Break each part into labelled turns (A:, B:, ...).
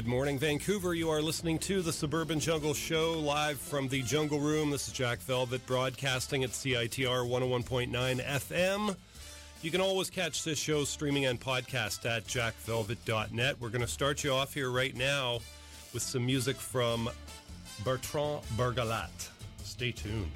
A: Good morning, Vancouver. You are listening to the Suburban Jungle Show live from the Jungle Room. This is Jack Velvet broadcasting at CITR 101.9 FM. You can always catch this show streaming and podcast at jackvelvet.net. We're going to start you off here right now with some music from Bertrand Burgalat. Stay tuned.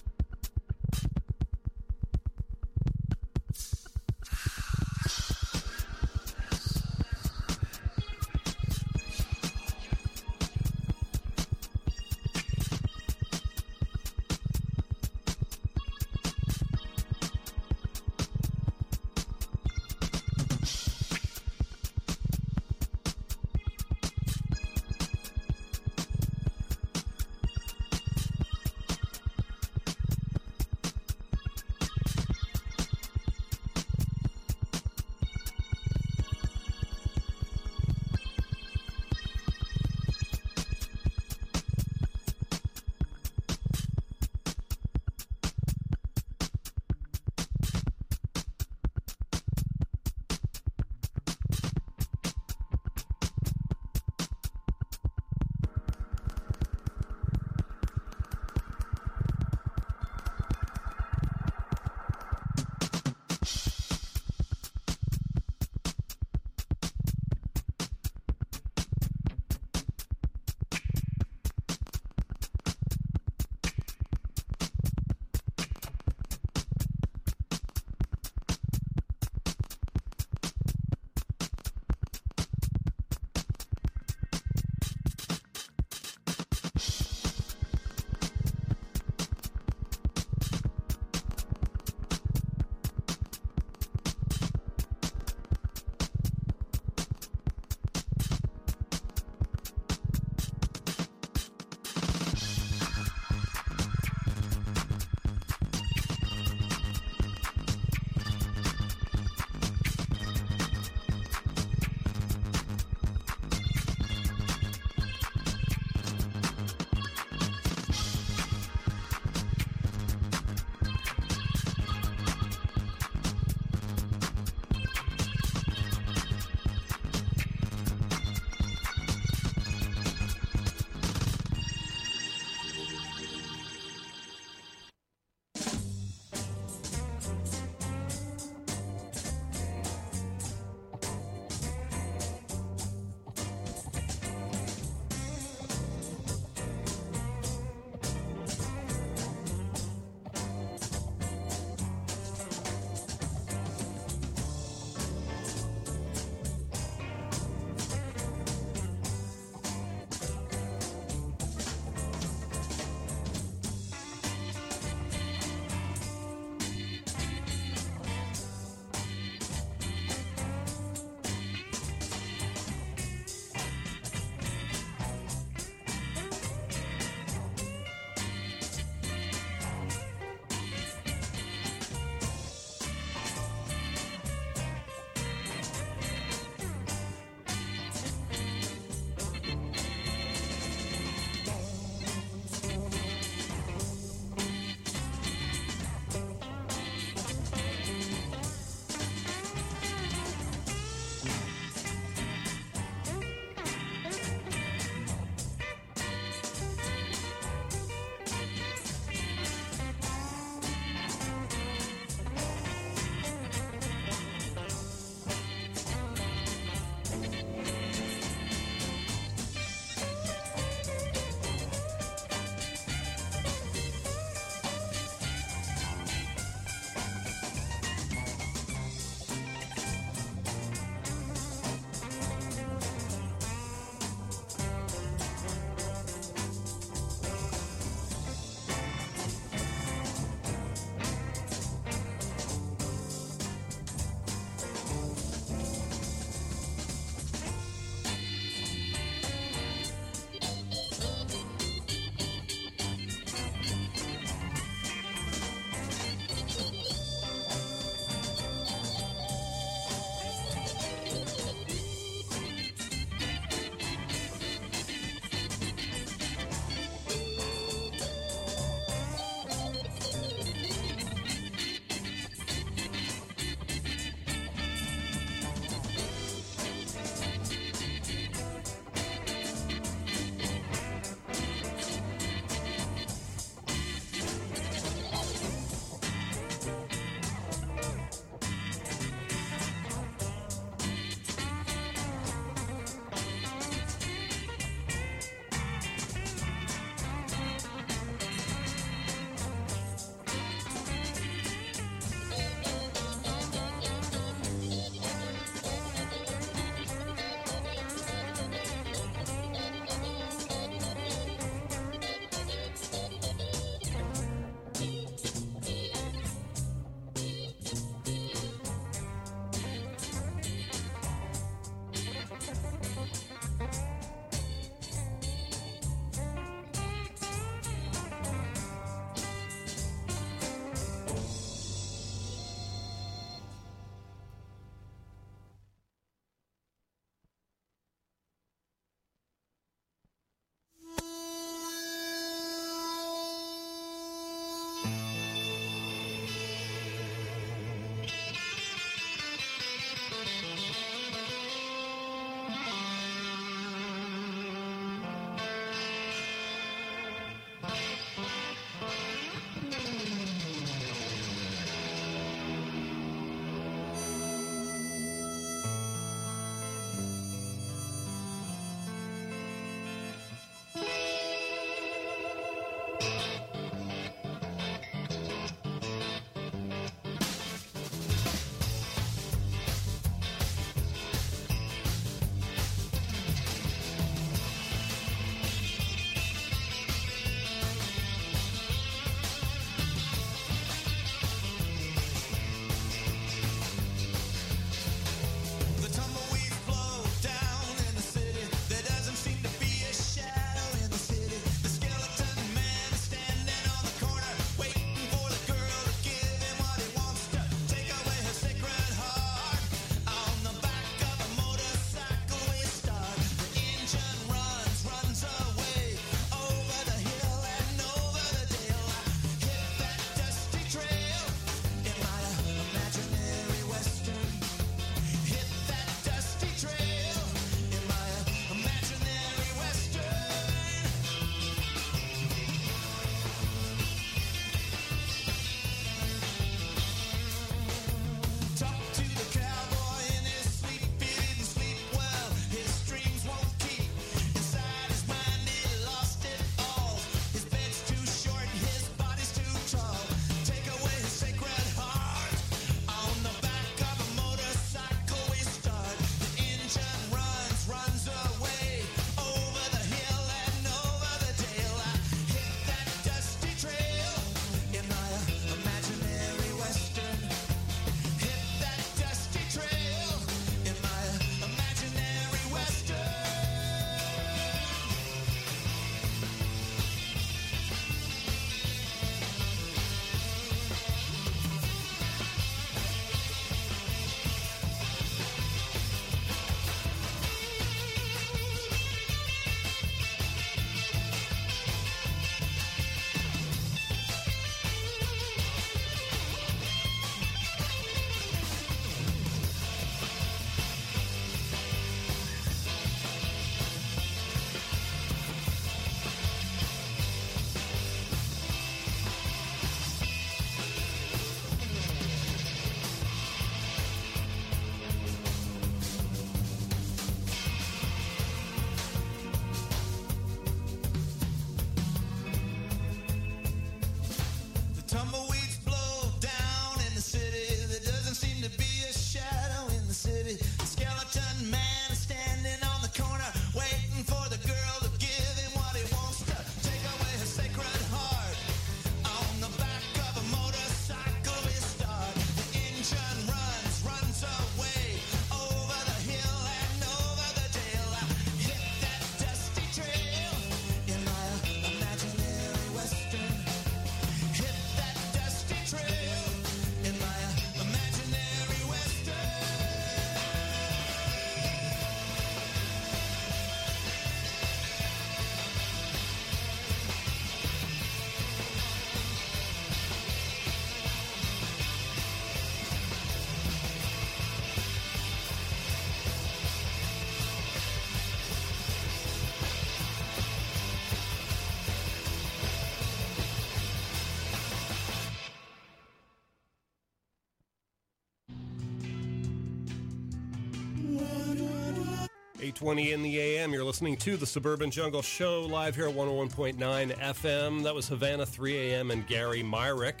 B: 820 in the AM. You're listening to the Suburban Jungle Show live here at 101.9 FM. That was Havana 3 AM and Gary Myrick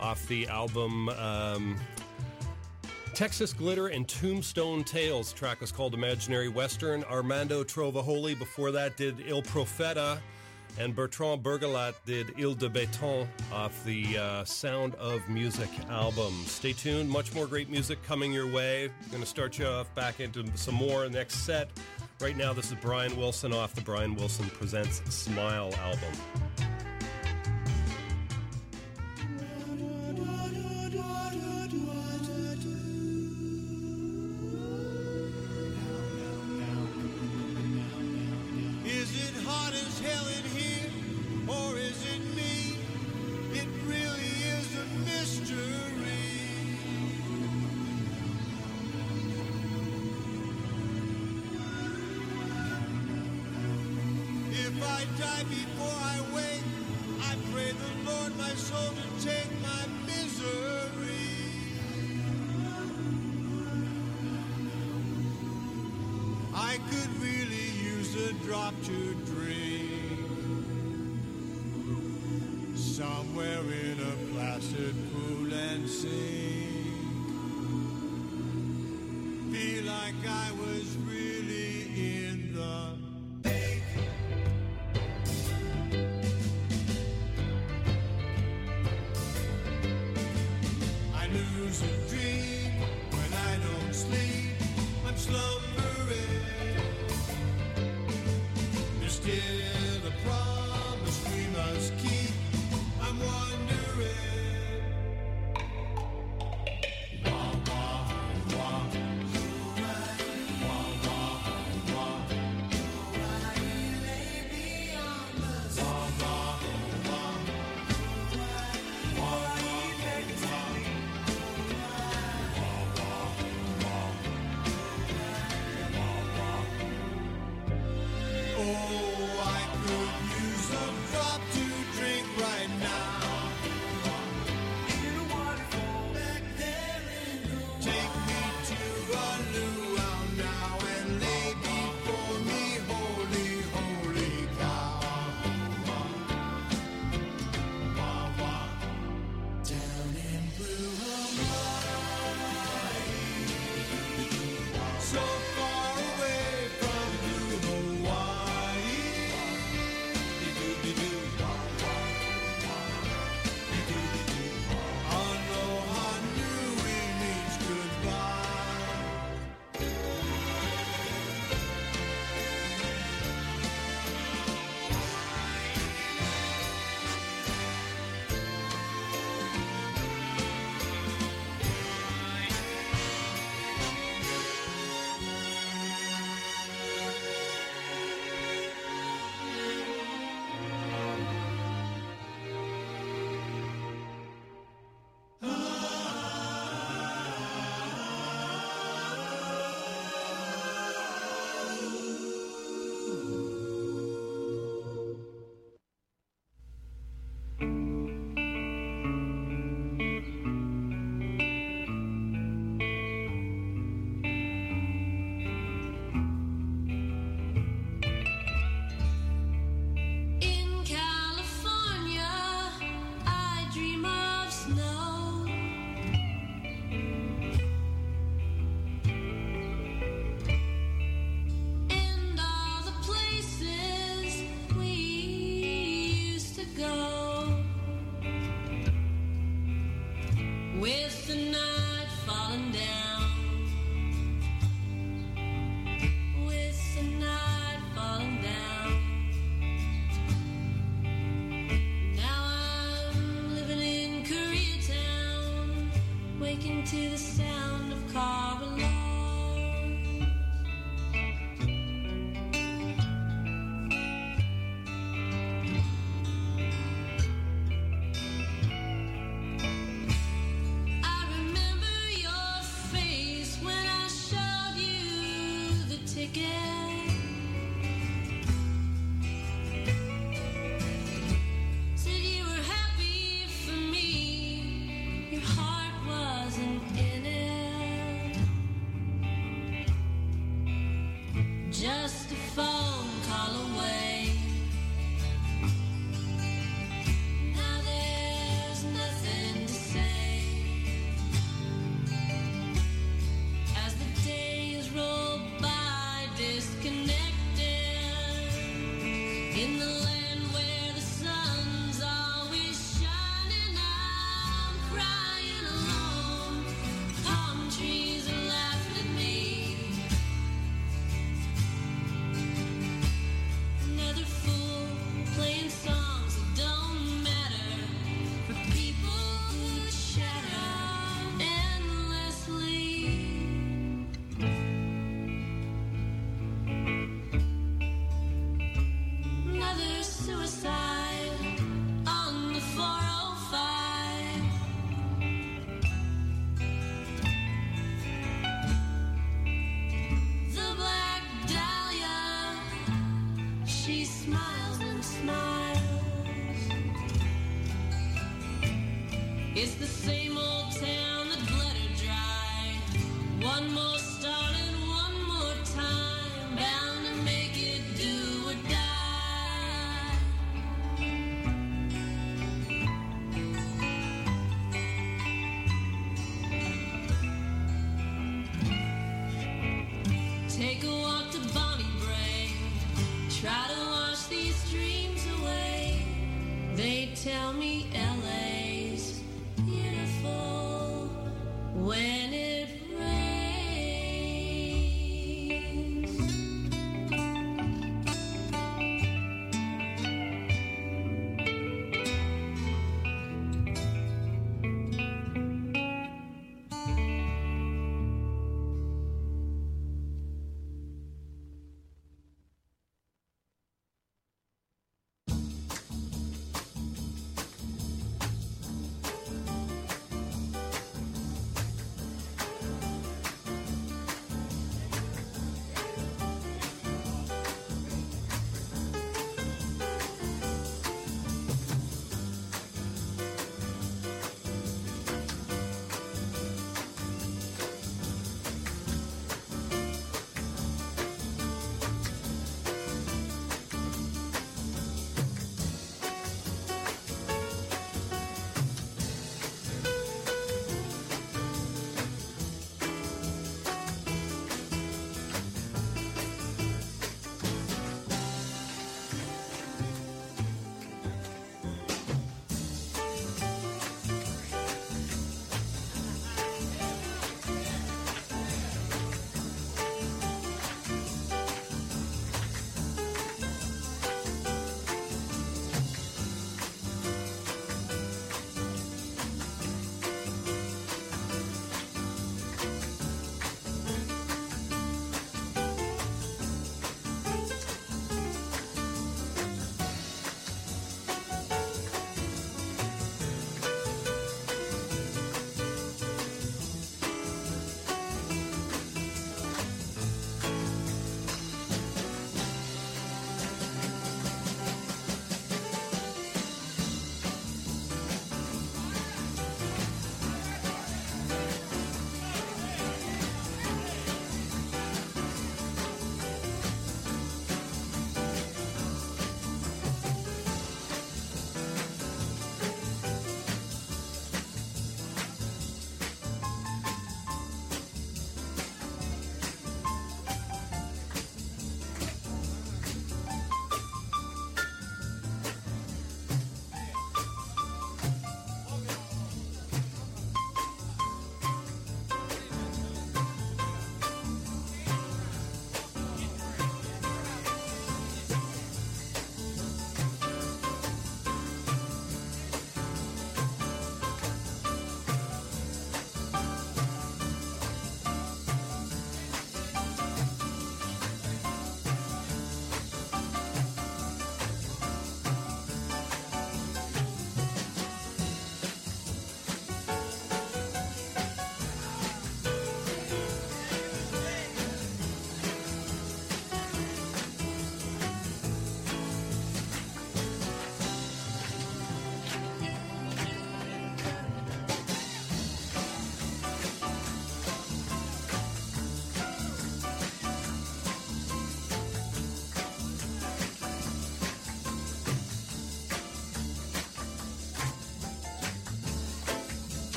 B: off the album um, Texas Glitter and Tombstone Tales. The track was called Imaginary Western. Armando Trovajoli before that did Il Profeta. And Bertrand Burgalat did Il de Béton off the uh, Sound of Music album. Stay tuned, much more great music coming your way. I'm going to start you off back into some more next set. Right now, this is Brian Wilson off the Brian Wilson Presents Smile album.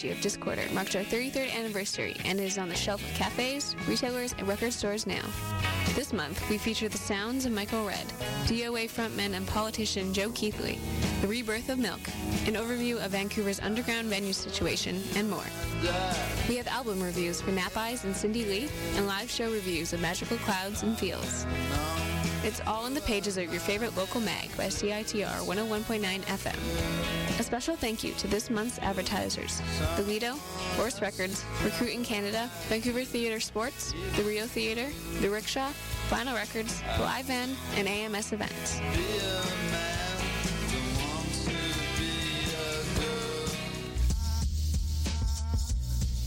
C: Issue of Discorder marks our 33rd anniversary and is on the shelf of cafes, retailers, and record stores now. This month, we feature the sounds of Michael Red, DOA frontman and politician Joe Keithley, the rebirth of Milk, an overview of Vancouver's underground venue situation, and more. We have album reviews for Nap Eyes and Cindy Lee, and live show reviews of Magical Clouds and Fields. It's all in the pages of your favorite local mag by CITR 101.9 FM. A special thank you to this month's advertisers The Lido, Horse Records, Recruiting Canada, Vancouver Theatre Sports, the Rio Theatre, the Rickshaw, Vinyl Records, Live Van, and AMS Events.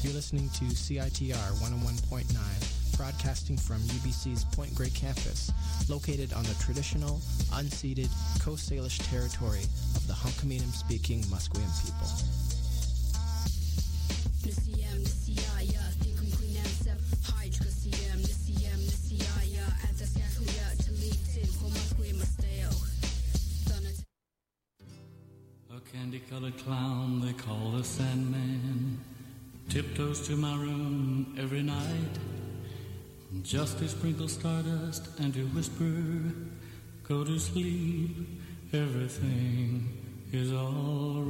D: You're listening to CITR 101.9 broadcasting from UBC's Point Grey campus, located on the traditional, unceded Coast Salish territory of the Hunkaminam-speaking Musqueam people.
E: A candy-colored clown they call the Sandman. Tiptoes to my room every night just to sprinkle stardust and to whisper, go to sleep, everything is all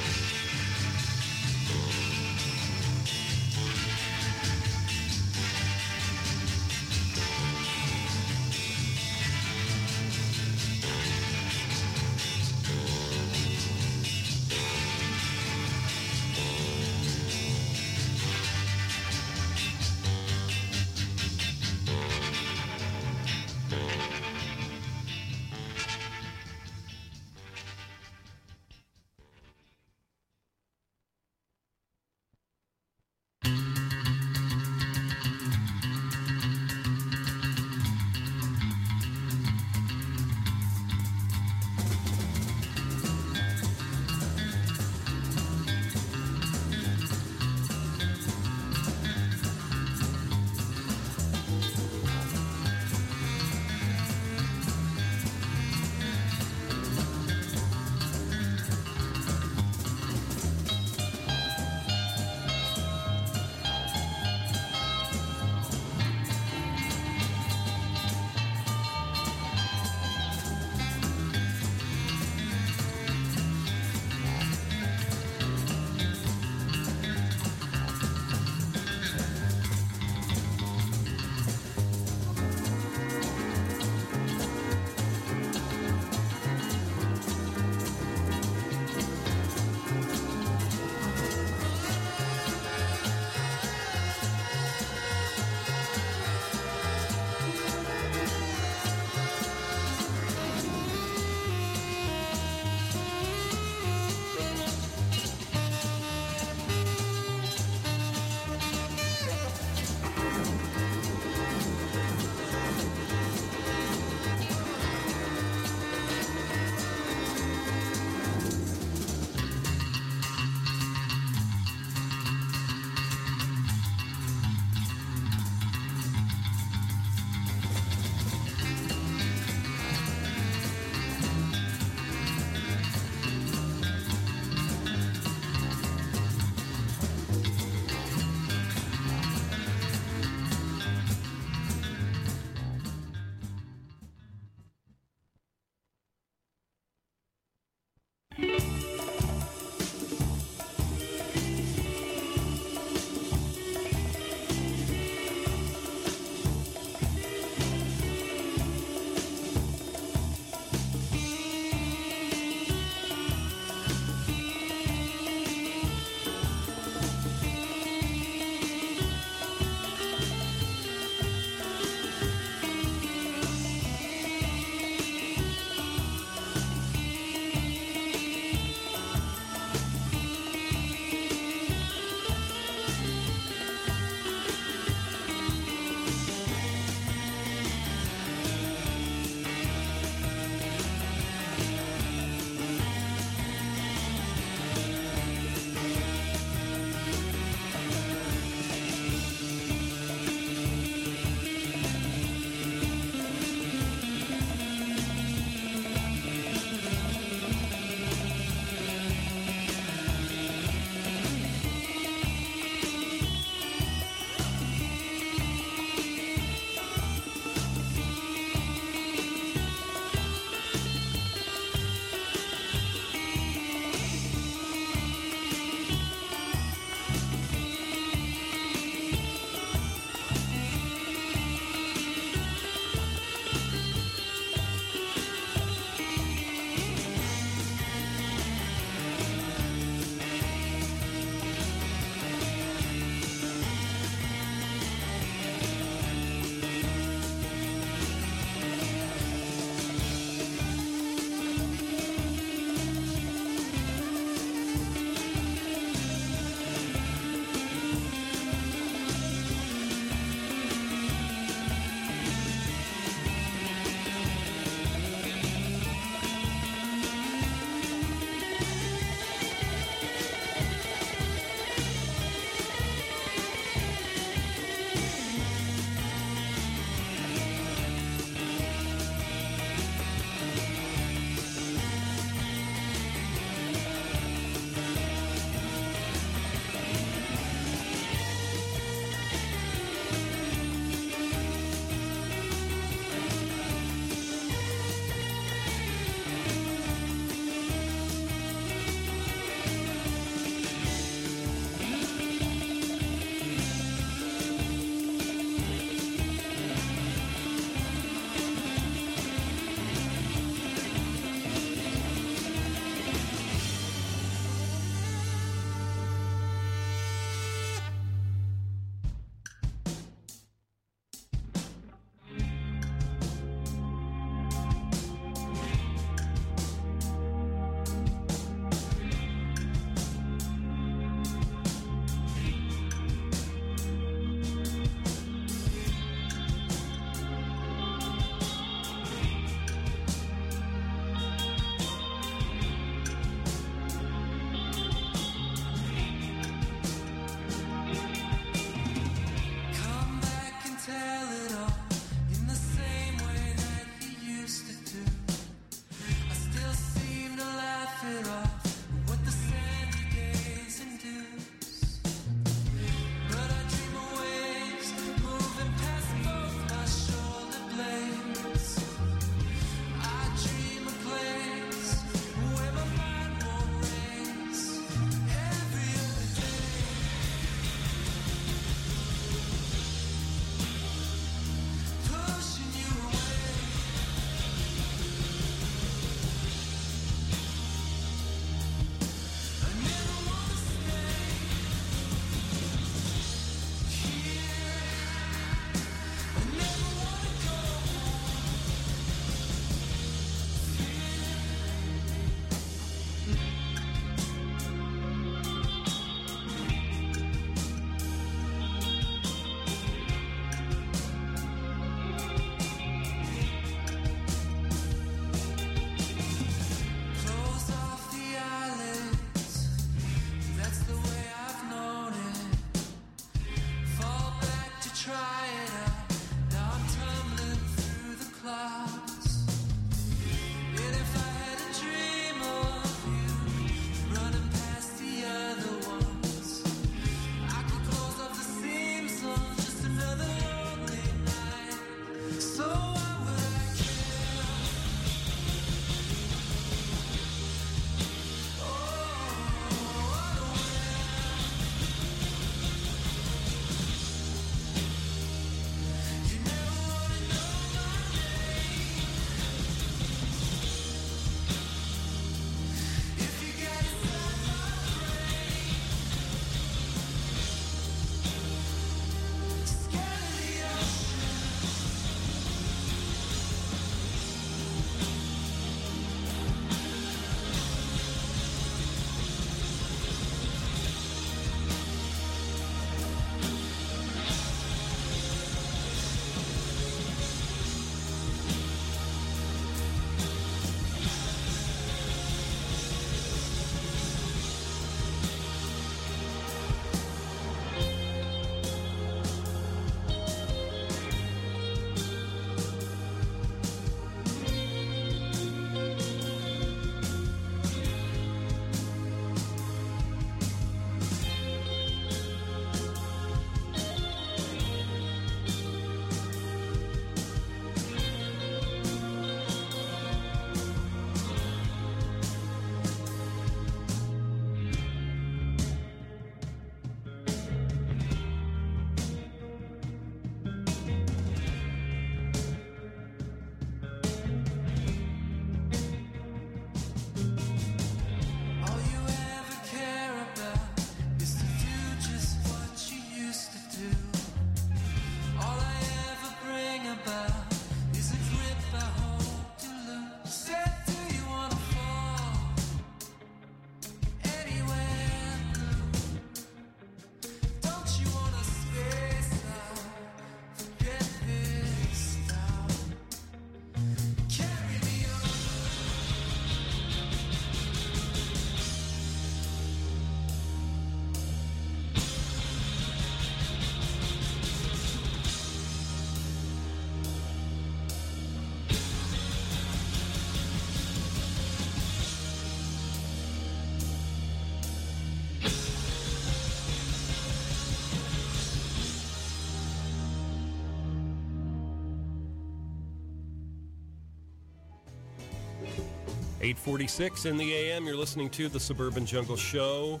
A: 846 in the AM. You're listening to the Suburban Jungle Show.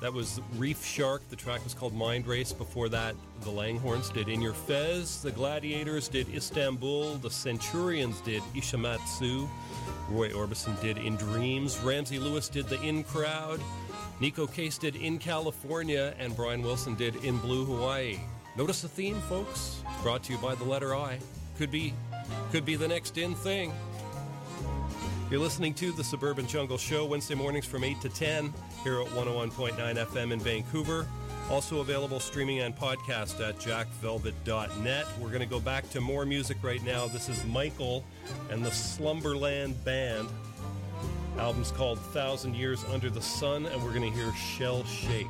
A: That was Reef Shark. The track was called Mind Race. Before that, the Langhorns did In Your Fez. The Gladiators did Istanbul. The Centurions did Ishimatsu. Roy Orbison did In Dreams. Ramsey Lewis did The In Crowd. Neko Case did In California. And Brian Wilson did In Blue Hawaii. Notice the theme, folks. Brought to you by the letter I. Could be, could be the next in thing. You're listening to the Suburban Jungle Show Wednesday mornings from 8 to 10 here at 101.9 FM in Vancouver. Also available streaming and podcast at jackvelvet.net. We're going to go back to more music right now. This is Michael and the Slumberland Band. Album's called Thousand Years Under the Sun, and we're going to hear Shell Shake.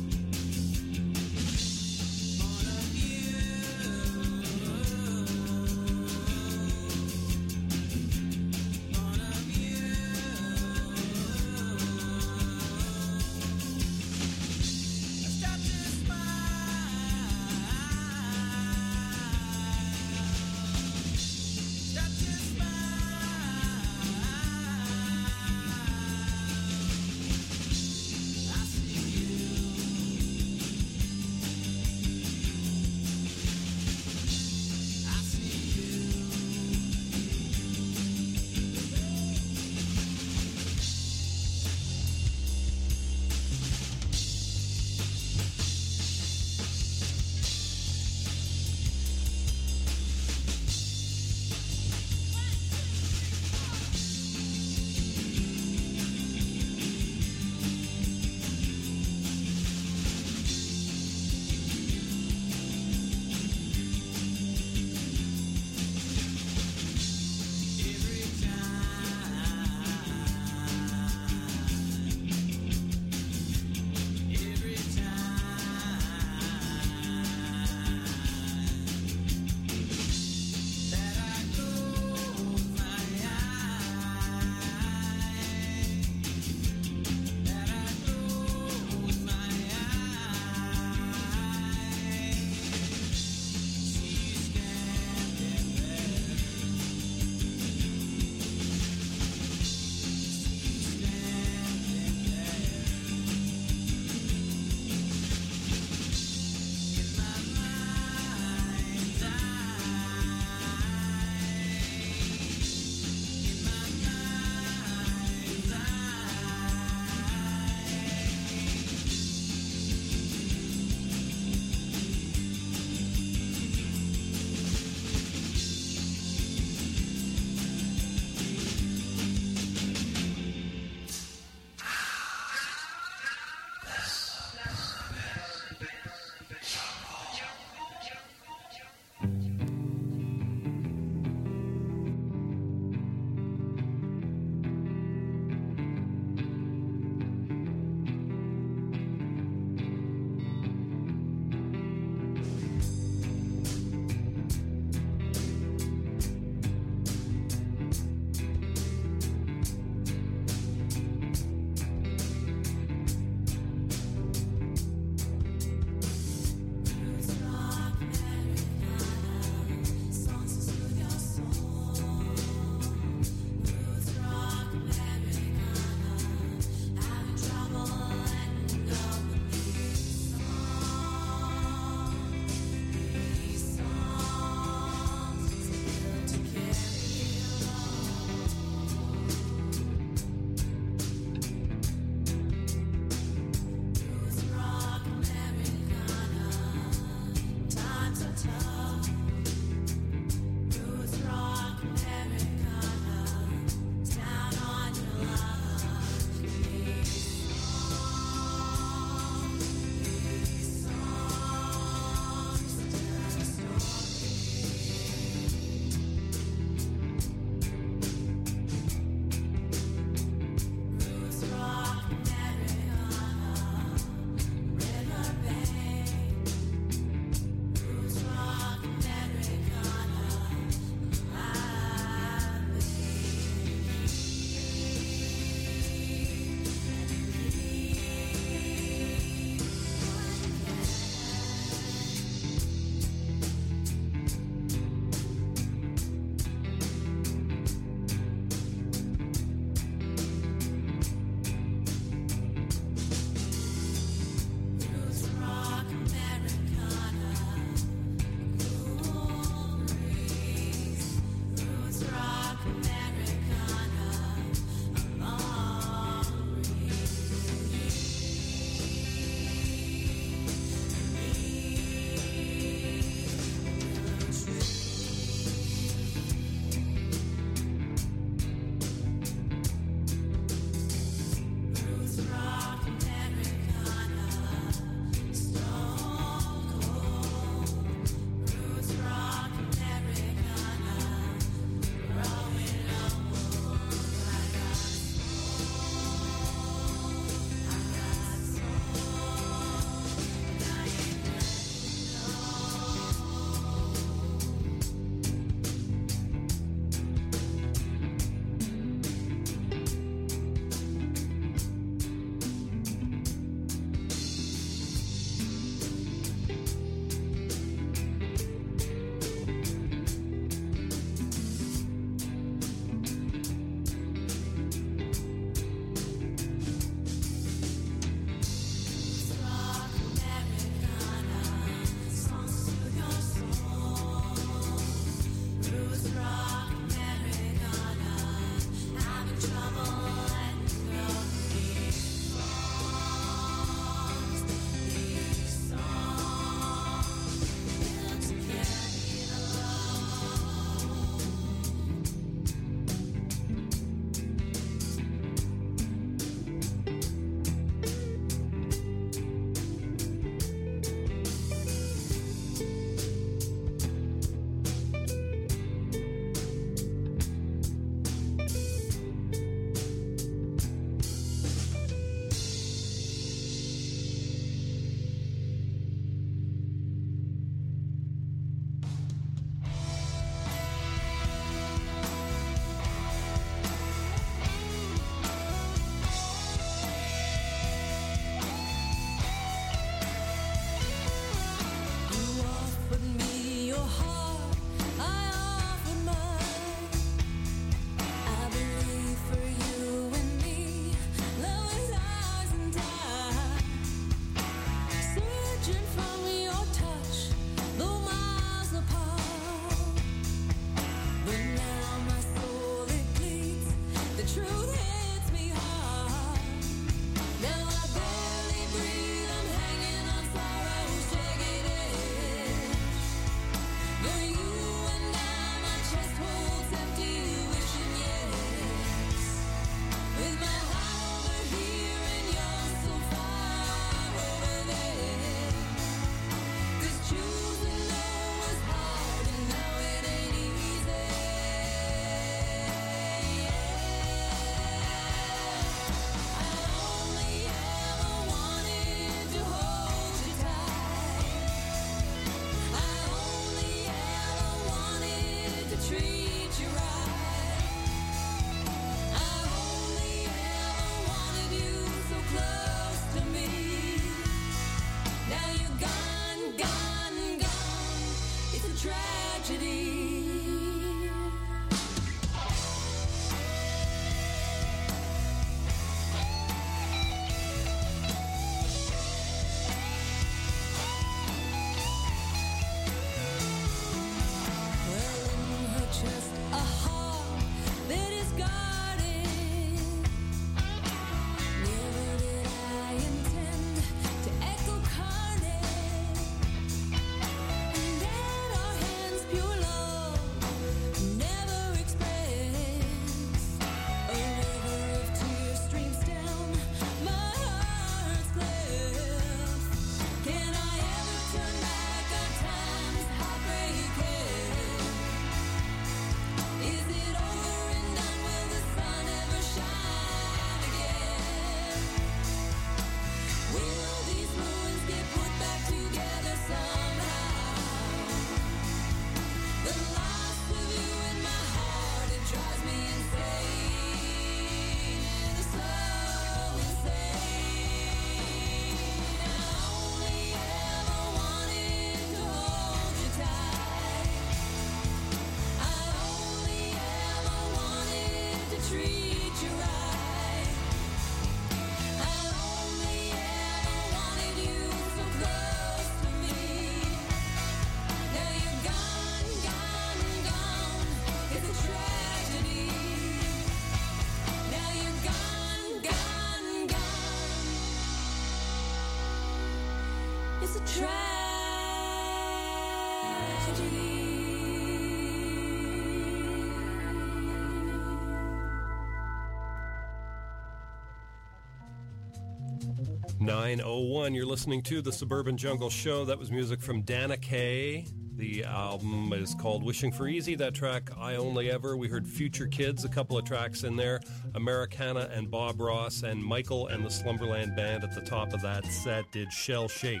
A: 901. You're listening to The Suburban Jungle Show. That was music from Dana Kay. The album is called Wishing for Easy. That track, I Only Ever. We heard Future Kids, a couple of tracks in there. Americana and Bob Ross and Michael and the Slumberland Band at the top of that set did Shell Shake.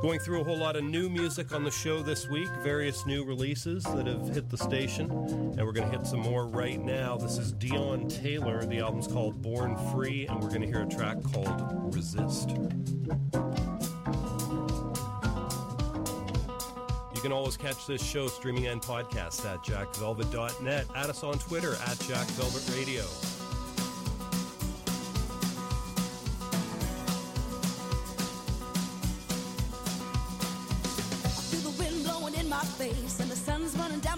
A: Going through a whole lot of new music on the show this week, various new releases that have hit the station, and we're going to hit some more right now. This is Dion Taylor. The album's called Born Free, and we're going to hear a track called Resist. You can always catch this show streaming and podcast at jackvelvet.net. Add us on Twitter at jackvelvetradio.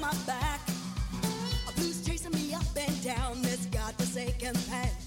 F: my back. A blues chasing me up and down this godforsaken path.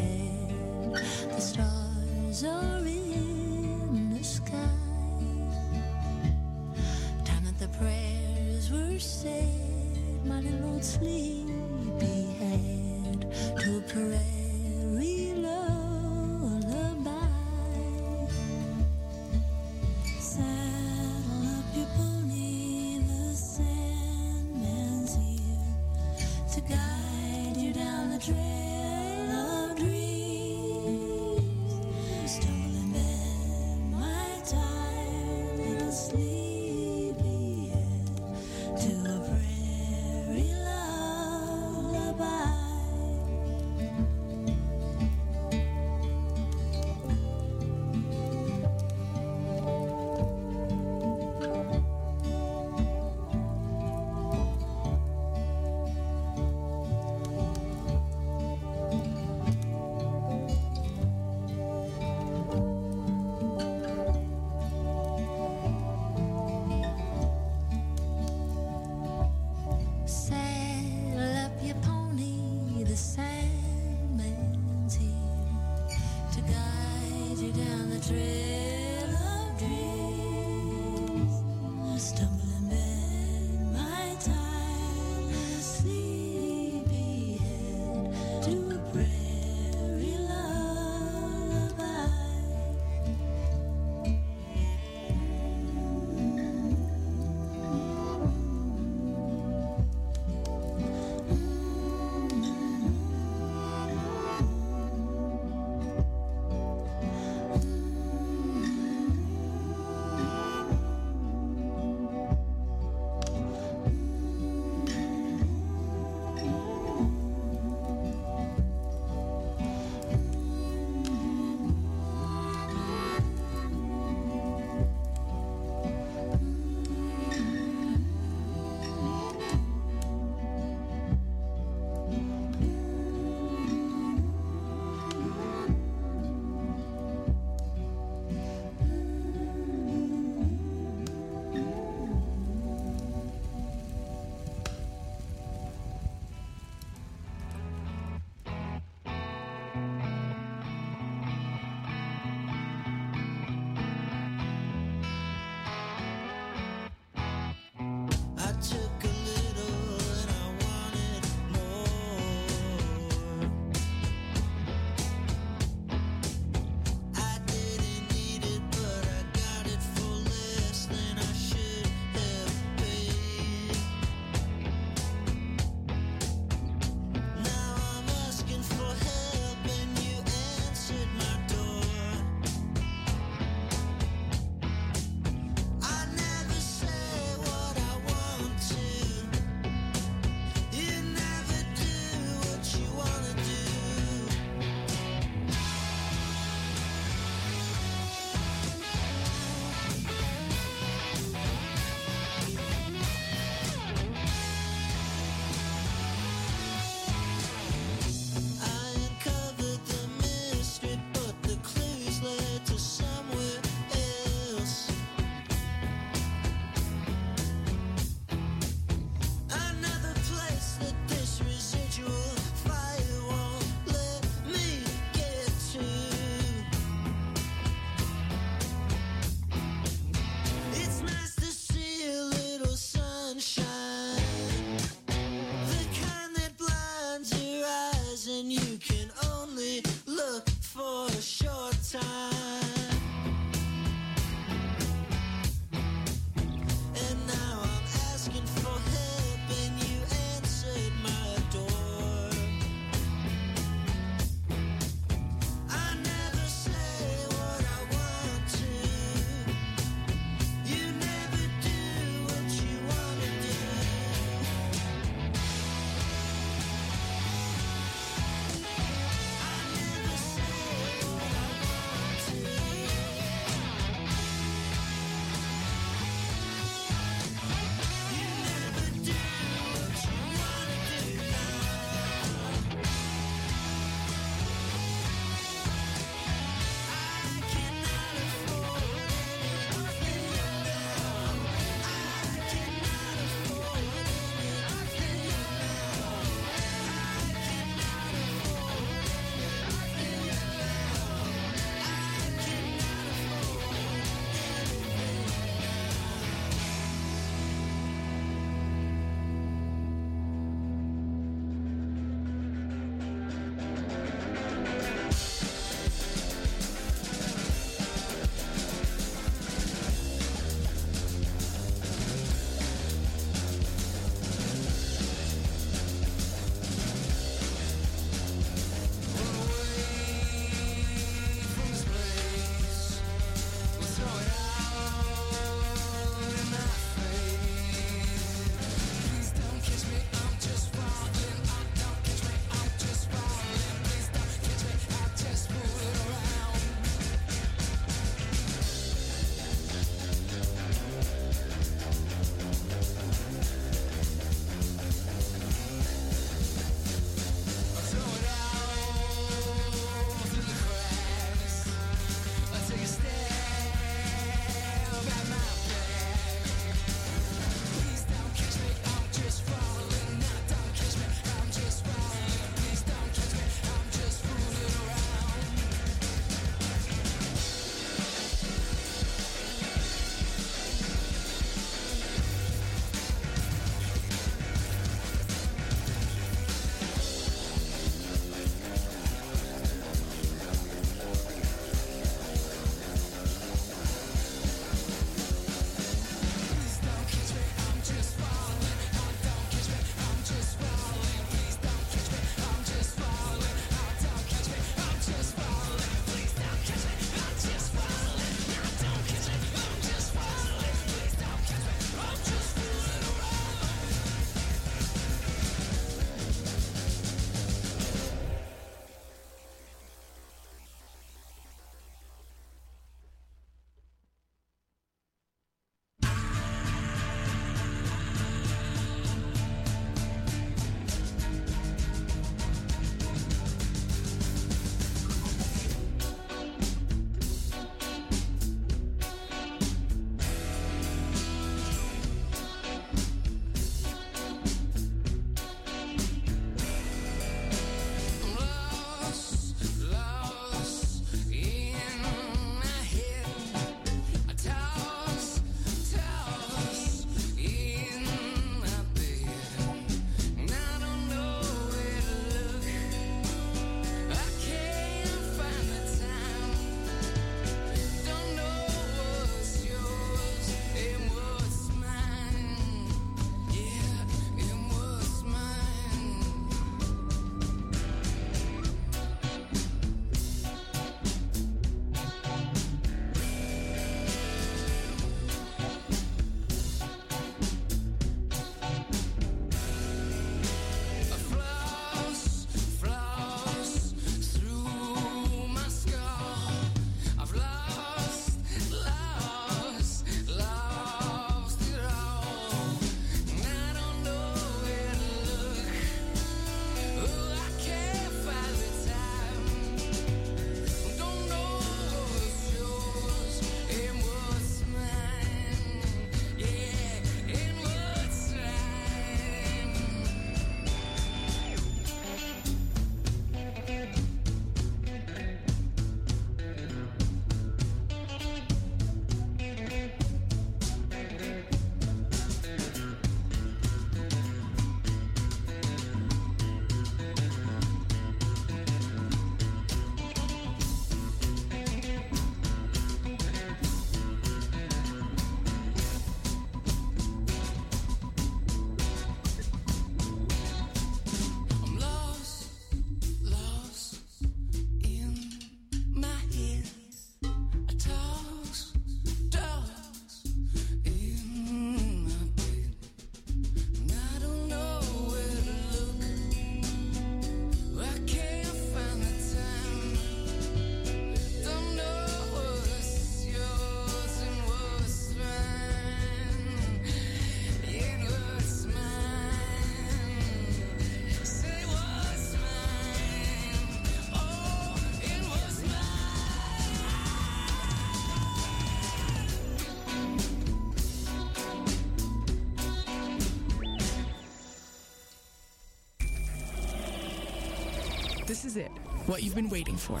G: What you've been waiting for.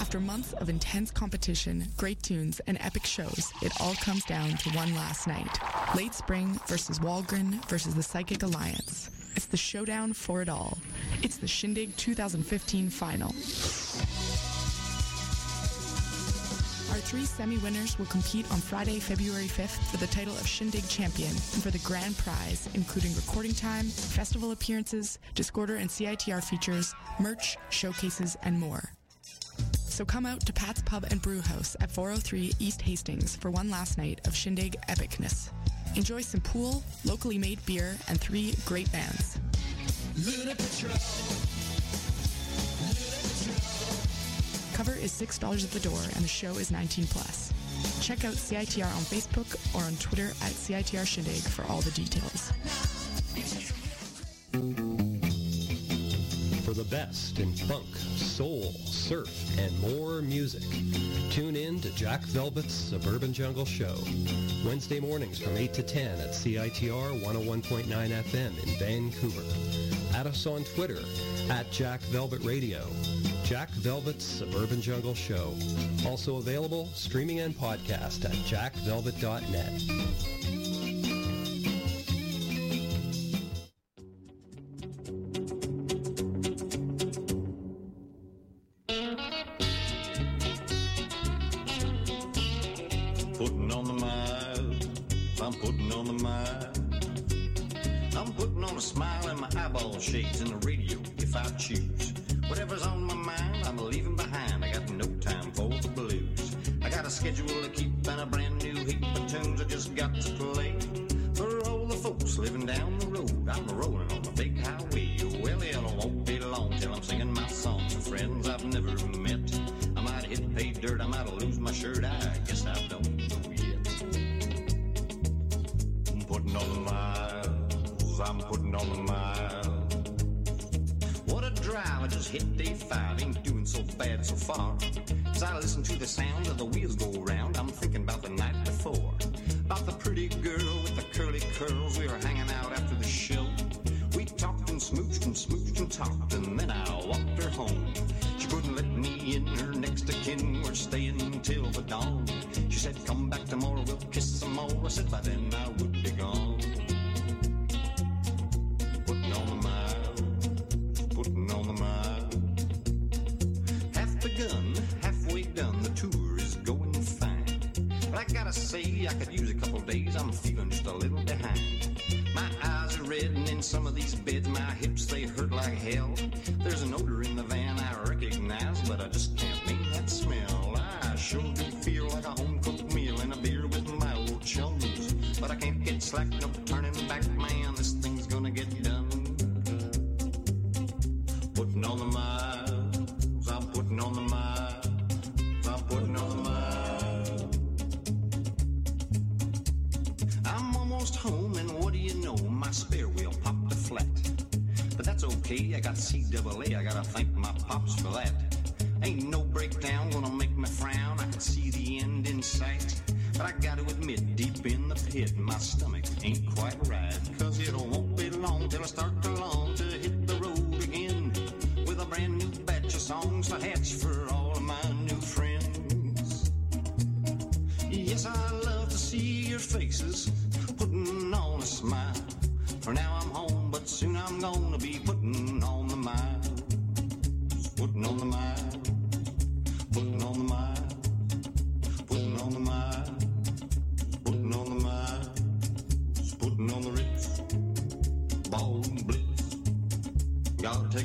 G: After months of intense competition, great tunes, and epic shows, it all comes down to one last night. Late Spring versus Walgren versus the Psychic Alliance. It's the showdown for it all. It's the Shindig 2015 final. Our three semi-winners will compete on Friday, February 5th for the title of Shindig Champion and for the grand prize, including recording time, festival appearances, Discorder and CITR features, merch, showcases, and more. So come out to Pat's Pub and Brew House at 403 East Hastings for one last night of shindig epicness. Enjoy some pool, locally made beer, and three great bands. Luna Patrol. Luna Patrol. Cover is $6 at the door and the show is 19 plus. Check out CITR on Facebook or on Twitter at CITR Shindig for all the details.
H: best in funk, soul, surf, and more music. Tune in to Jack Velvet's Suburban Jungle Show, Wednesday mornings from 8 to 10 at CITR 101.9 FM in Vancouver. Add us on Twitter at Jack Velvet Radio. Jack Velvet's Suburban Jungle Show. Also available streaming and podcast at jackvelvet.net.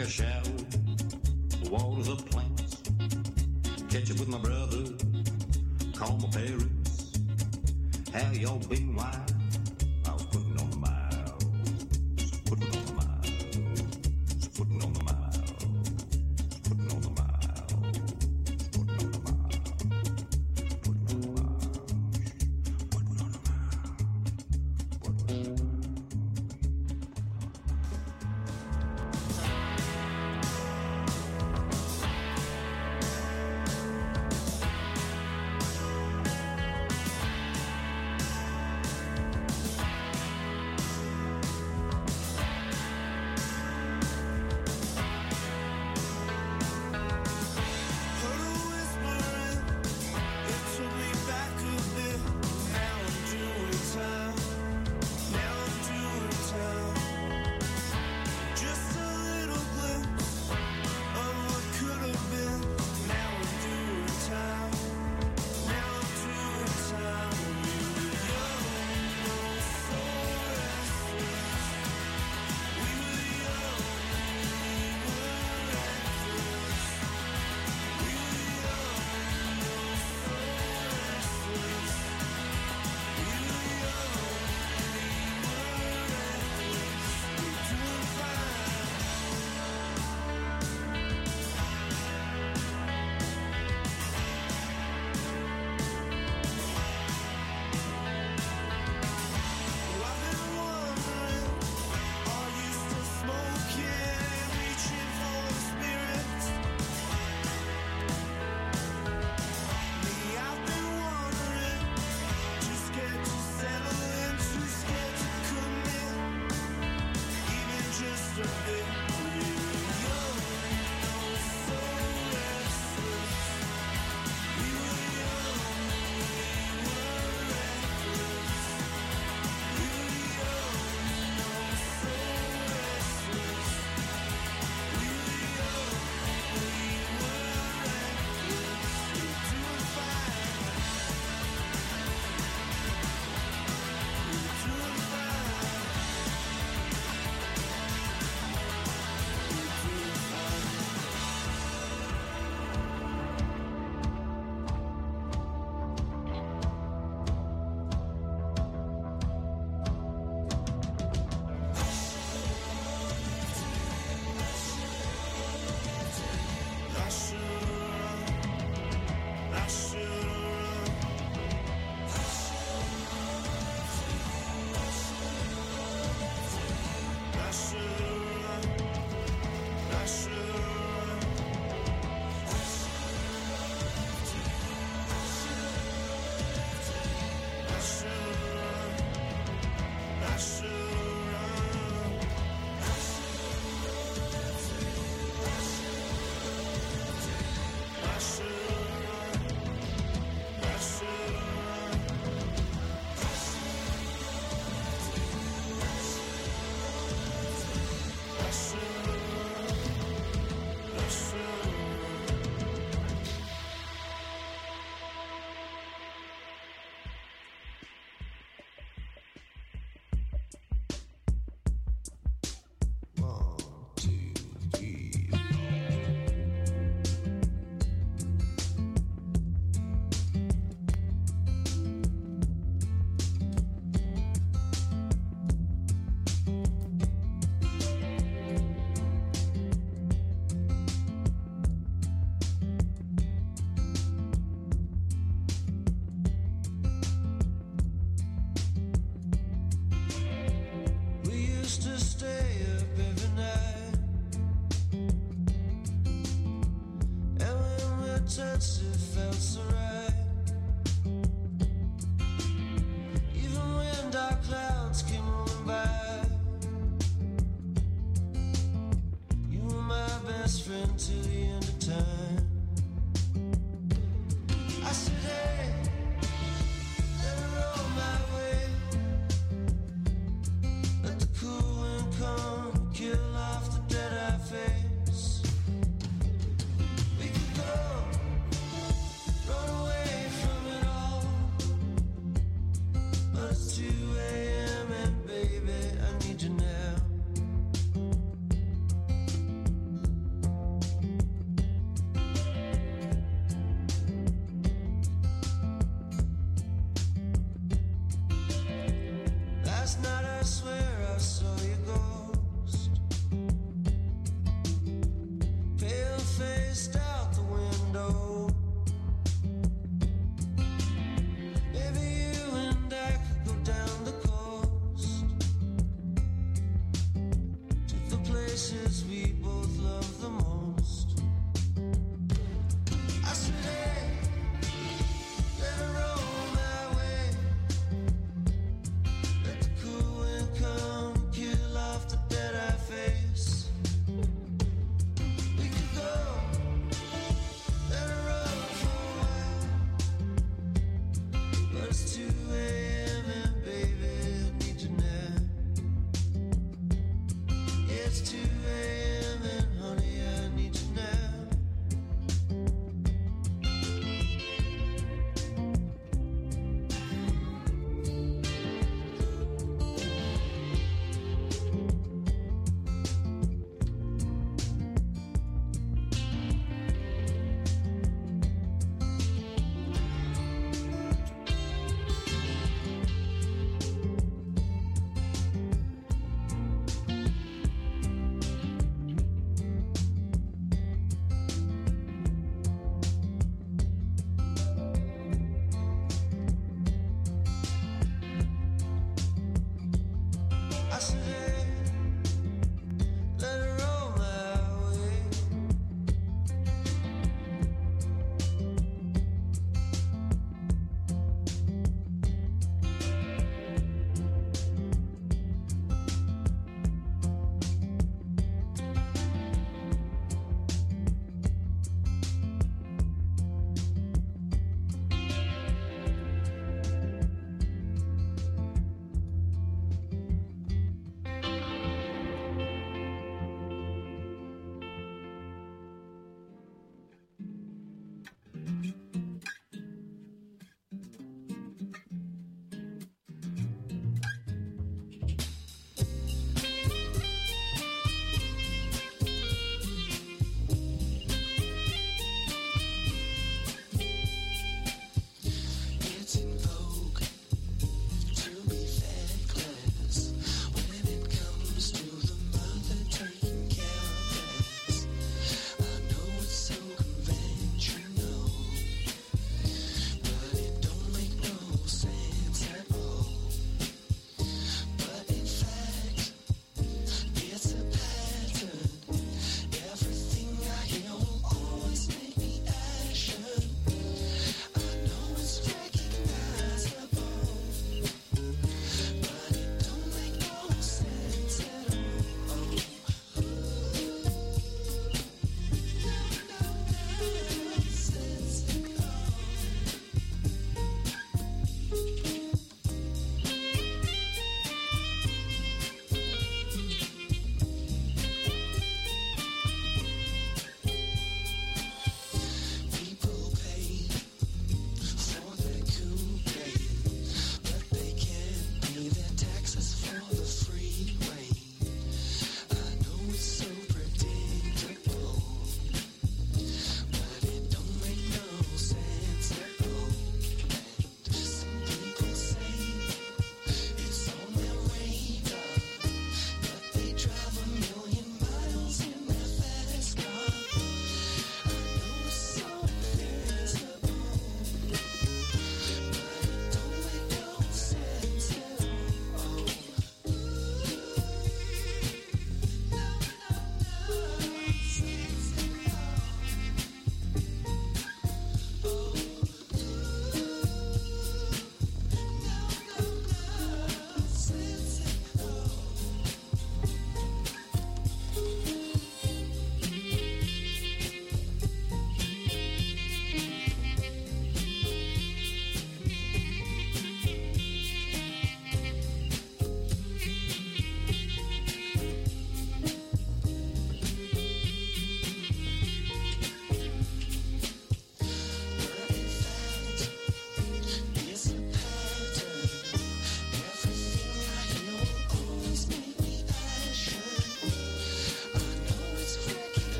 I: a shower, water the plants, catch up with my brother, call my parents. How y'all been? Why? I was putting on miles, putting on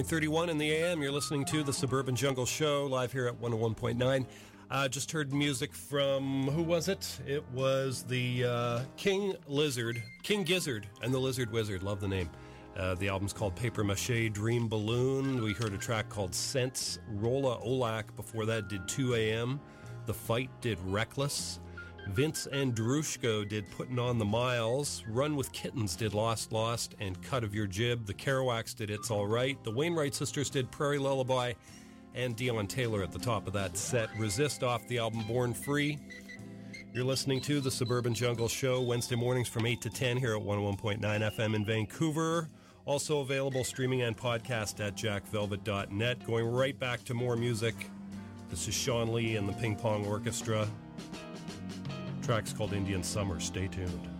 A: 931 in the AM. You're listening to the Suburban Jungle Show live here at 101.9. Uh, just heard music from, who was it? It was the uh, King Lizard, King Gizzard and the Lizard Wizard. Love the name. Uh, the album's called Paper Mache Dream Balloon. We heard a track called Sense. Rolla Olak before that did 2 a.m. The Fight did Reckless. Vince Andrushko did Putting on the Miles. Run with Kittens did Lost Lost and Cut of Your Jib. The Kerouacs did It's All Right. The Wainwright Sisters did Prairie Lullaby. And Dione Taylor at the top of that set. Resist off the album Born Free. You're listening to the Suburban Jungle Show Wednesday mornings from 8 to 10 here at 101.9 FM in Vancouver. Also available streaming and podcast at jackvelvet.net. Going right back to more music. This is Shawn Lee and the Ping Pong Orchestra. Track's called Indian Summer. Stay tuned.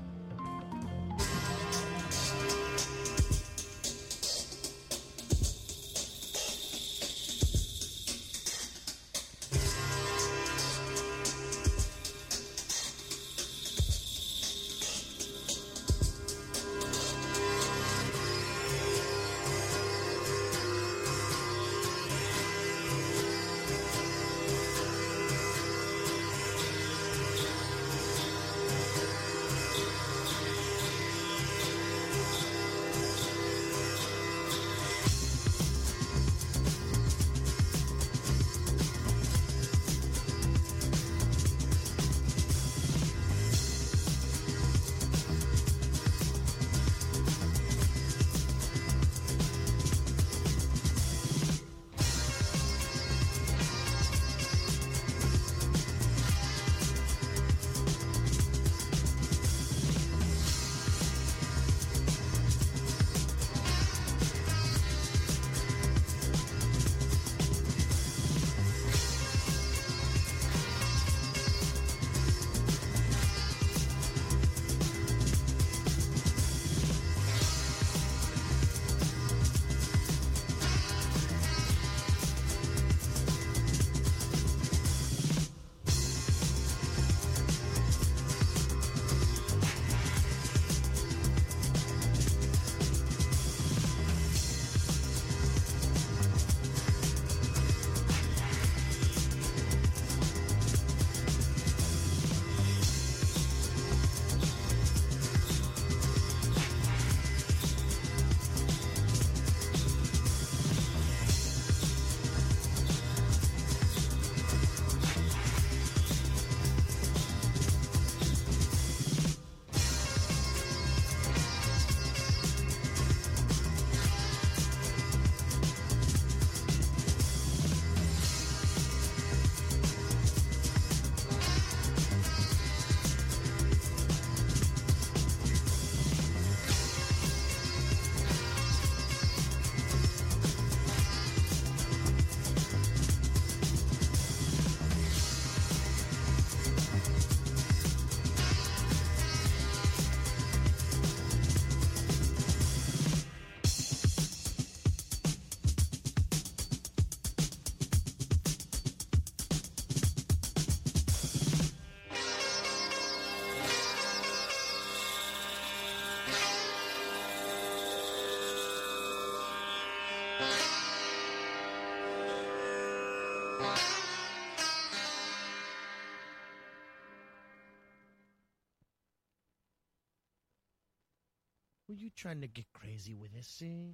J: Trying to get crazy with this, eh?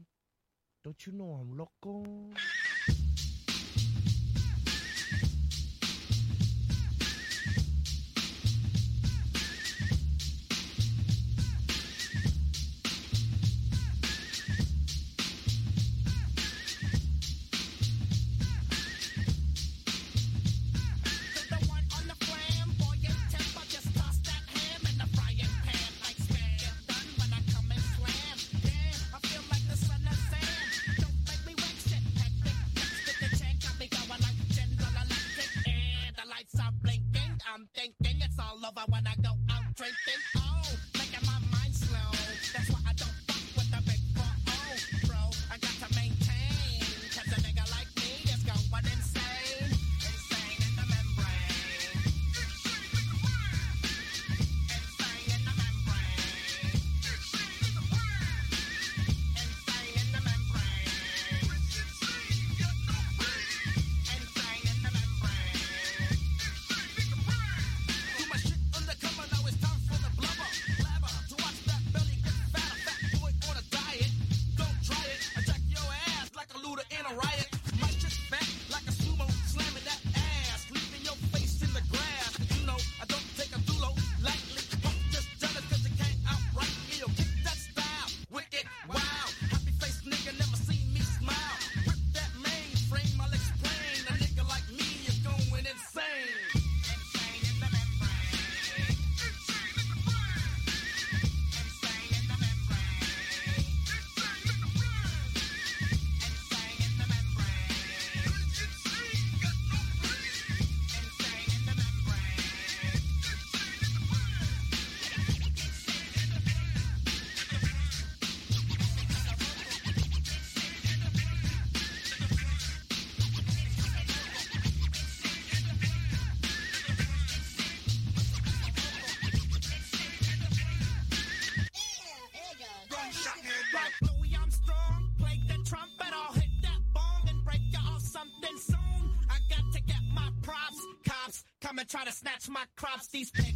J: Don't you know I'm loco?
K: Come and try to snatch my crops. These pigs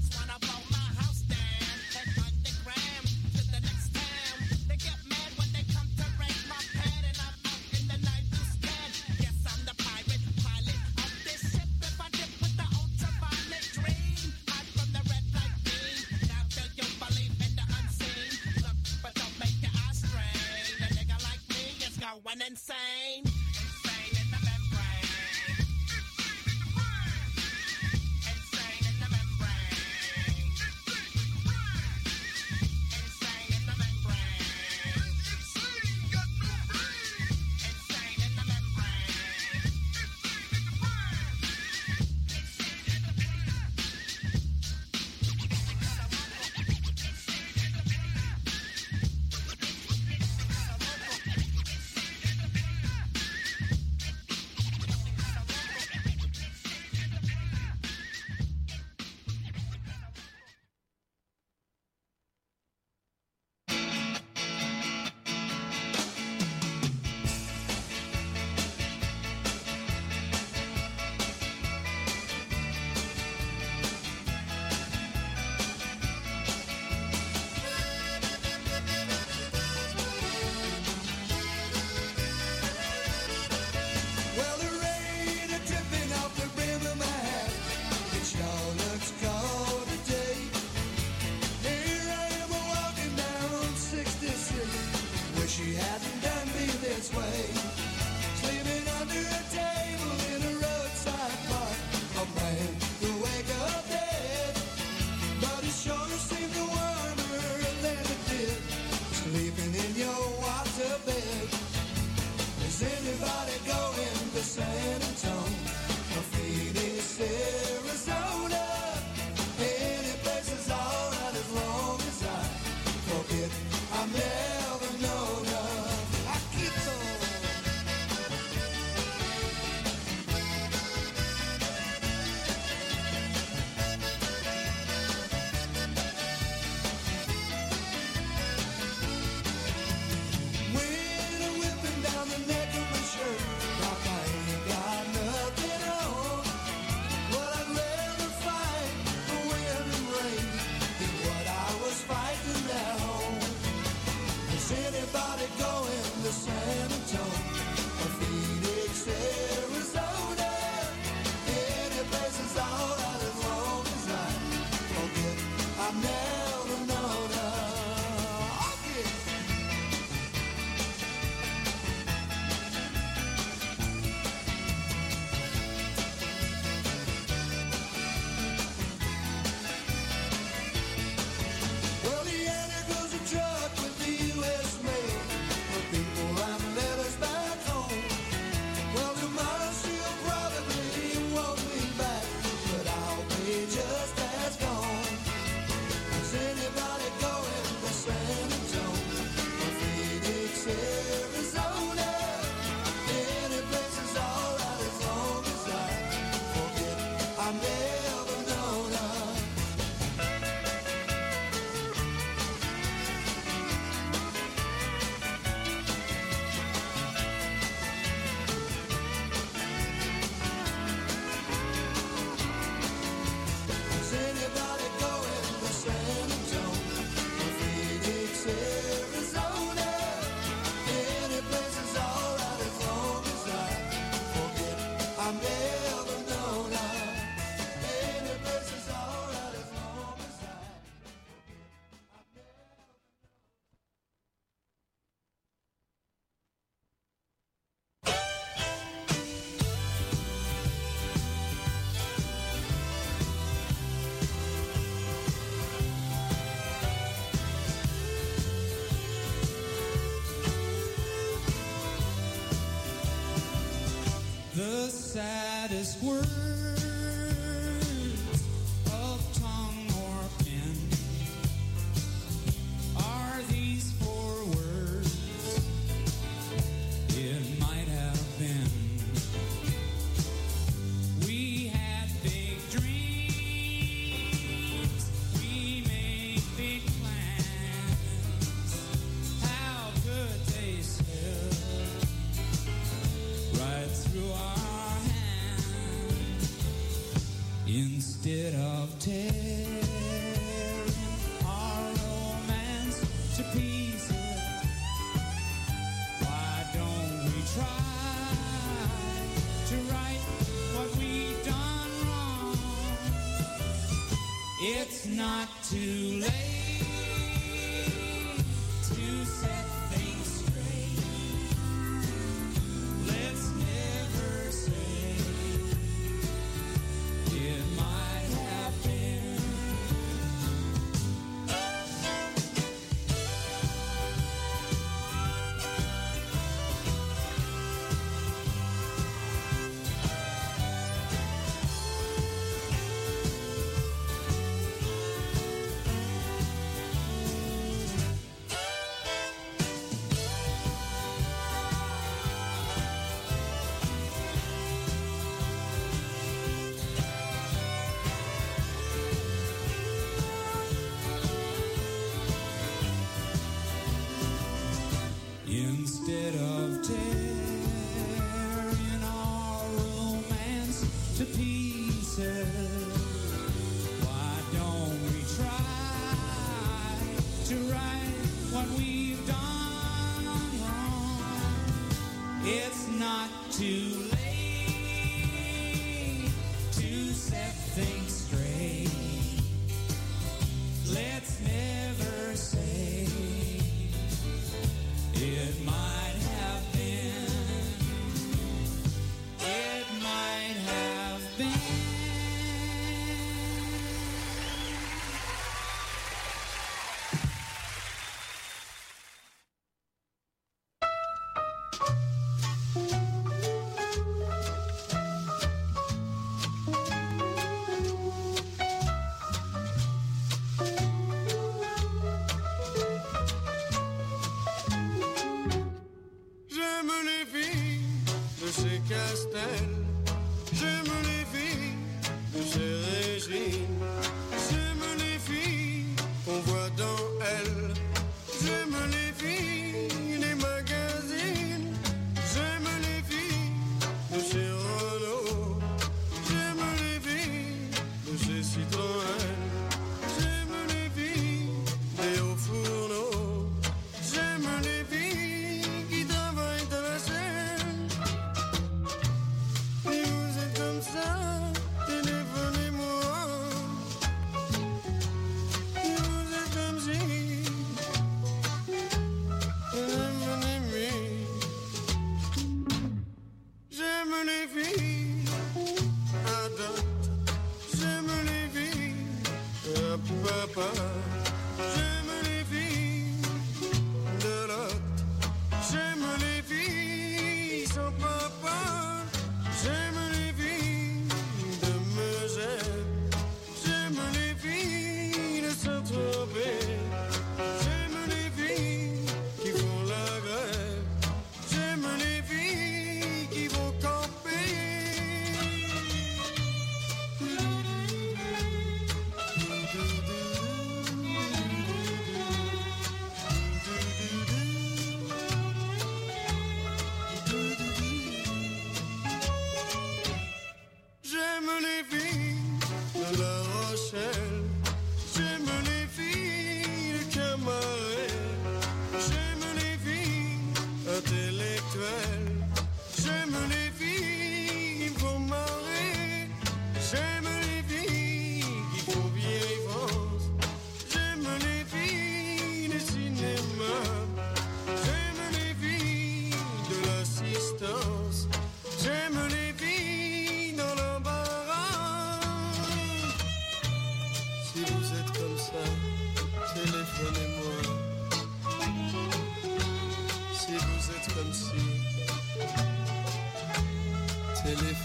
L: saddest words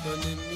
M: téléphonez-moi. Si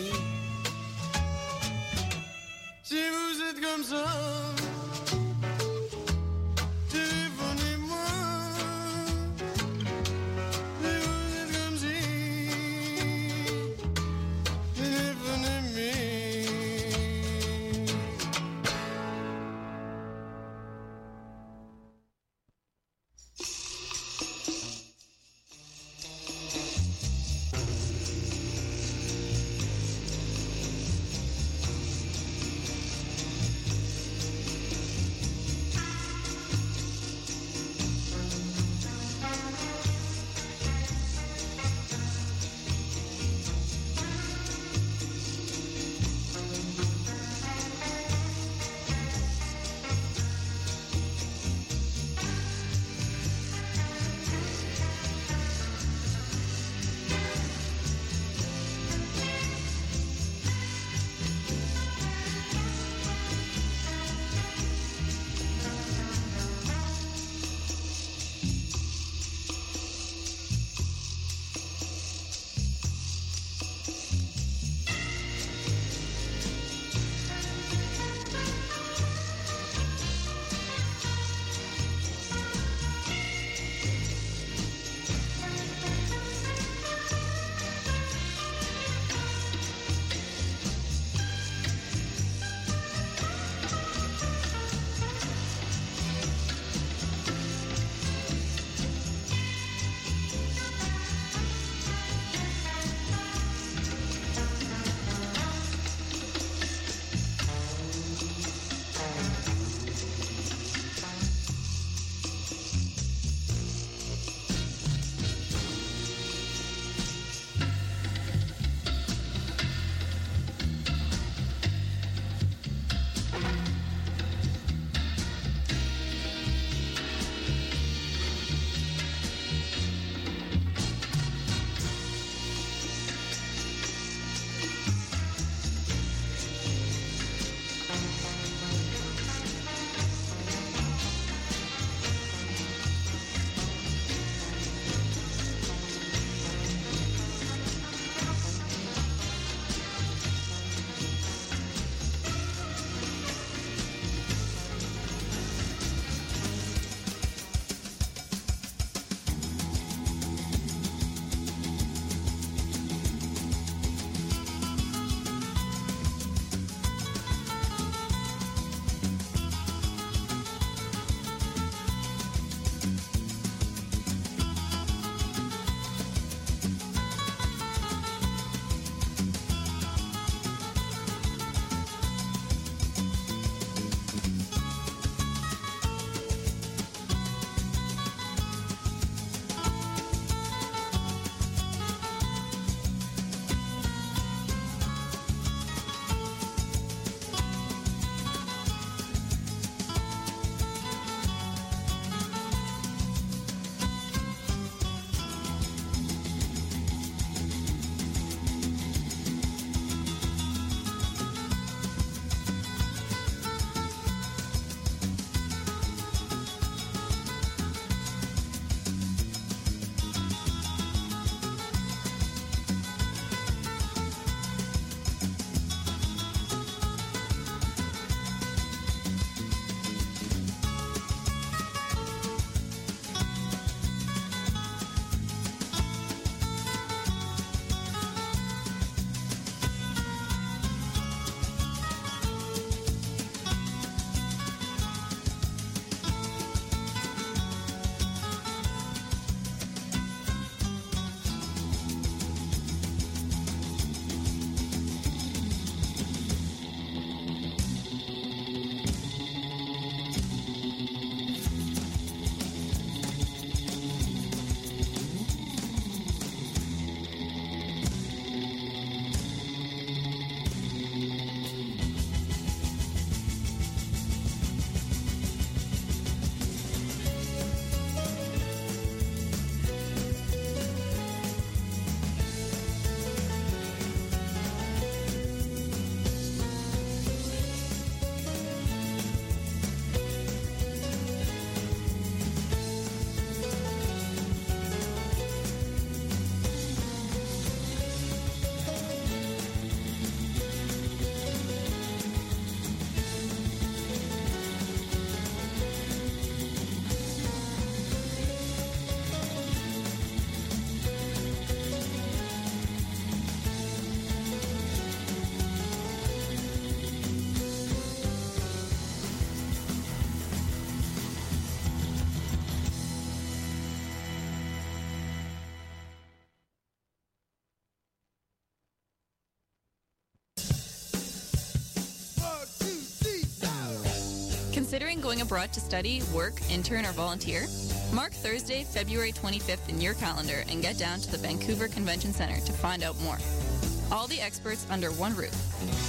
N: Going abroad to study, work, intern, or volunteer? Mark Thursday, February 25th in your calendar and get down to the Vancouver Convention Center to find out more. All the experts under one roof.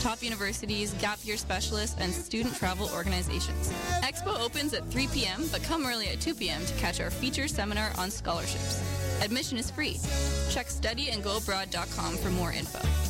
N: Top universities, gap year specialists, and student travel organizations. Expo opens at 3 p.m., but come early at 2 p.m. to catch our feature seminar on scholarships. Admission is free. Check studyandgoabroad.com for more info.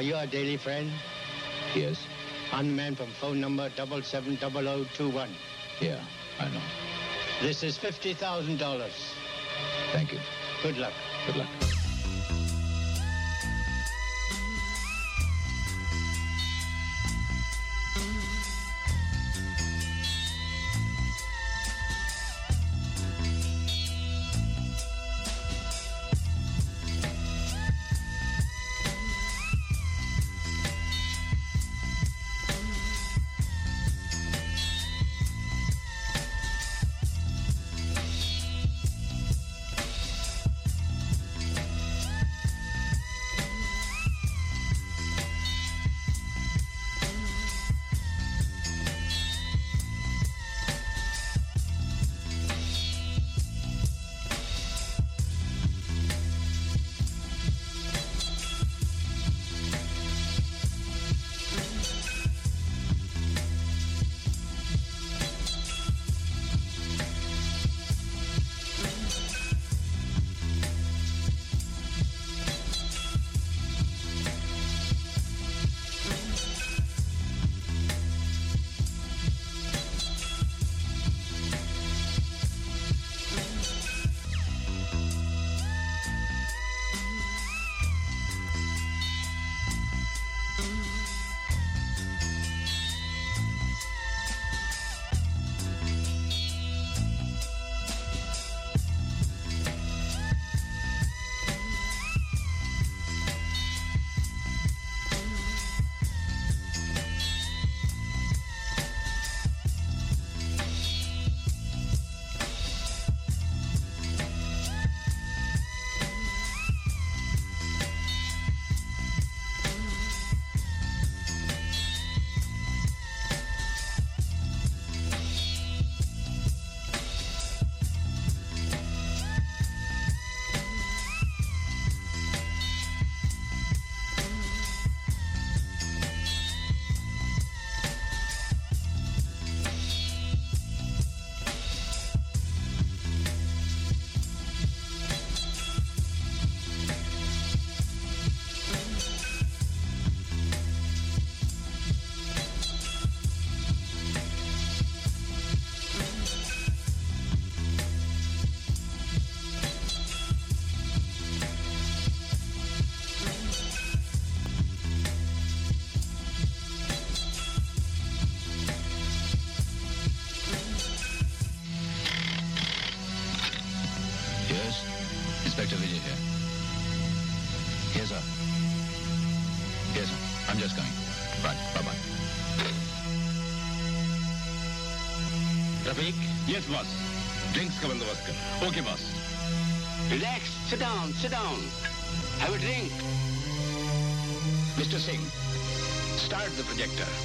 O: Are you a daily friend?
P: Yes.
O: Man from phone number 770021.
P: Yeah, I know.
O: This is $50,000.
P: Thank you.
O: Good luck.
P: Good luck. Yes,
Q: boss. Drinks ka bandobast kar. Okay, boss.
R: Relax. Sit down. Sit down. Have a drink.
Q: Mr. Singh, start the projector.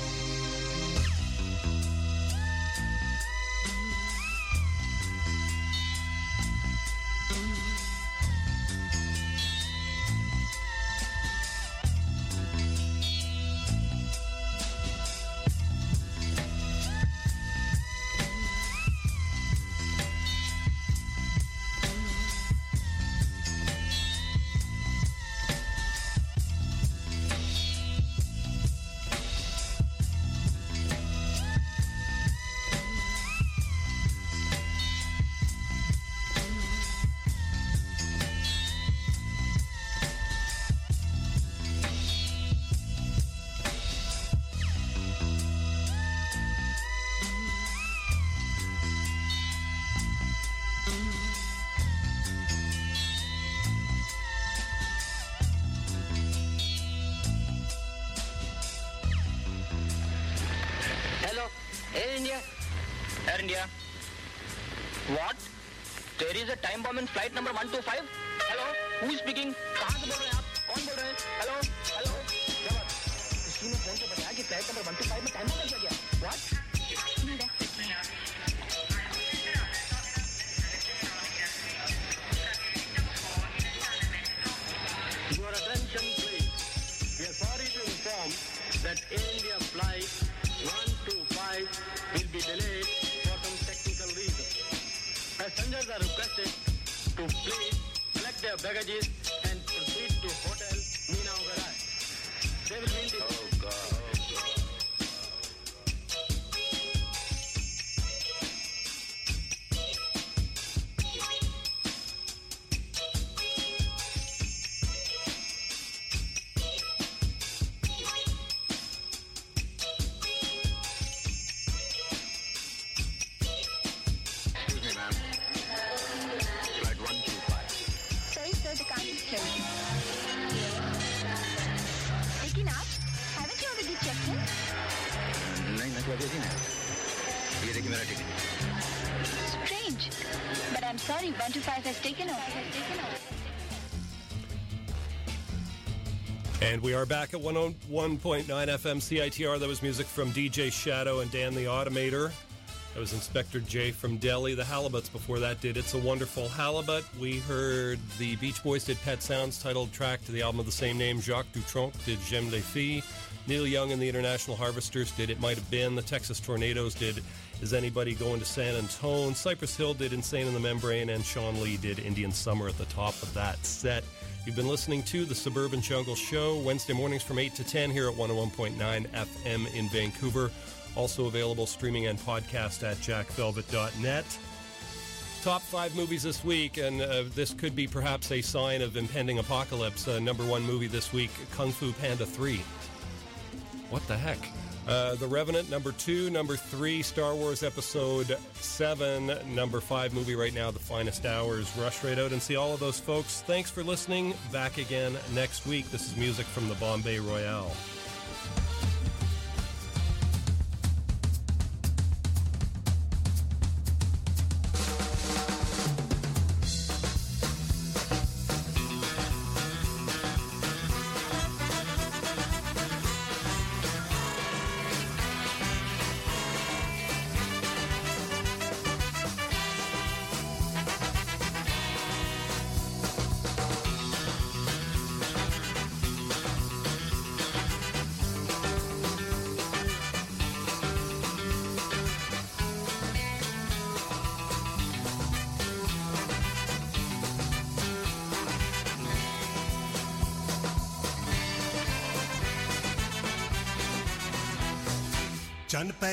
S: In flight number 125?
O: Collect
A: we are back at 101.9 FM CITR. That was music from DJ Shadow and Dan the Automator. That was Inspector Jay from Delhi. The Halibuts before that did It's a Wonderful Halibut. We heard the Beach Boys did Pet Sounds, titled track to the album of the same name. Jacques Dutronc did J'aime les filles. Neil Young and the International Harvesters did It Might Have Been. The Texas Tornados did Is Anybody Going to San Antone? Cypress Hill did Insane in the Membrane. And Shawn Lee did Indian Summer at the top of that set. You've been listening to the Suburban Jungle Show Wednesday mornings from 8 to 10 here at 101.9 FM in Vancouver. Also available streaming and podcast at jackvelvet.net. Top five movies this week, and uh, this could be perhaps a sign of impending apocalypse. Uh, number one movie this week Kung Fu Panda 3. What the heck? Uh, the Revenant, number two. Number three, Star Wars Episode 7. Number five movie right now, The Finest Hours. Rush right out and see all of those folks. Thanks for listening. Back again next week. This is music from the Bombay Royale.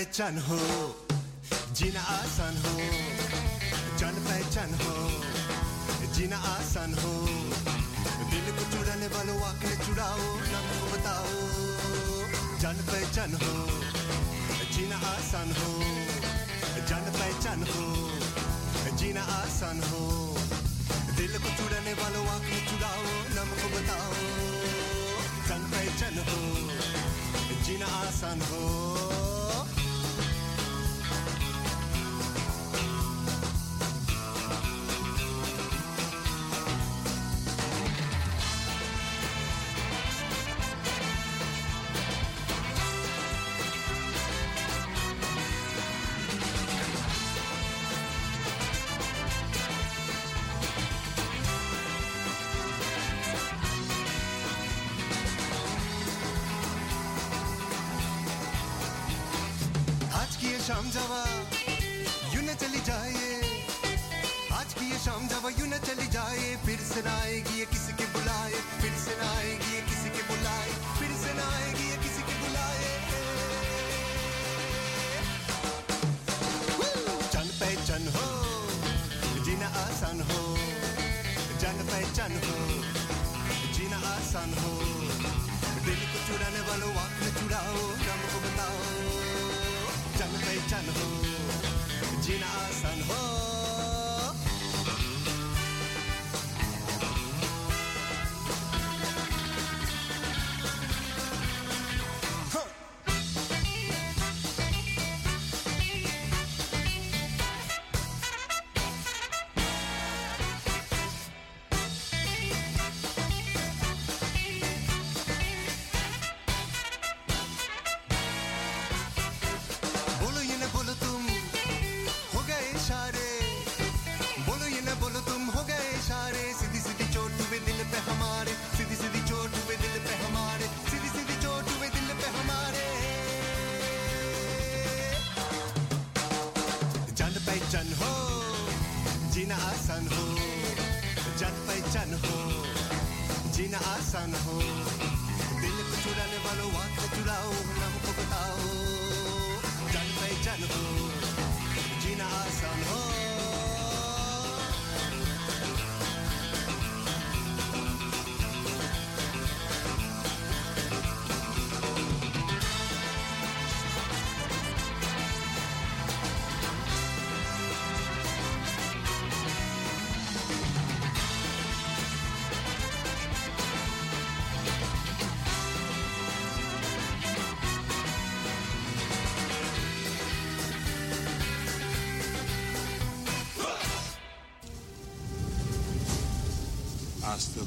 T: पहचान हो, जीना आसान हो, जान पहचान हो, जीना आसान हो। दिल को चुराने वालों आँखें चुराओ, नाम को बताओ। जान पहचान हो, जीना आसान हो, जान पहचान हो, जीना आसान हो।
U: and I inaasa na
T: ho.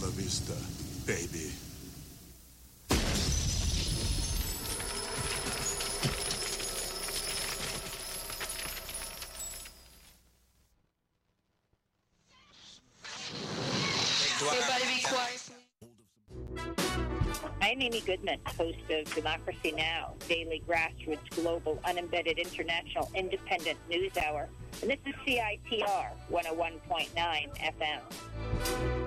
T: La vista, baby.
V: Everybody be quiet.
W: I'm Amy Goodman, host of Democracy Now!, daily grassroots, global, unembedded, international, independent news hour. And this is CITR 101.9 FM.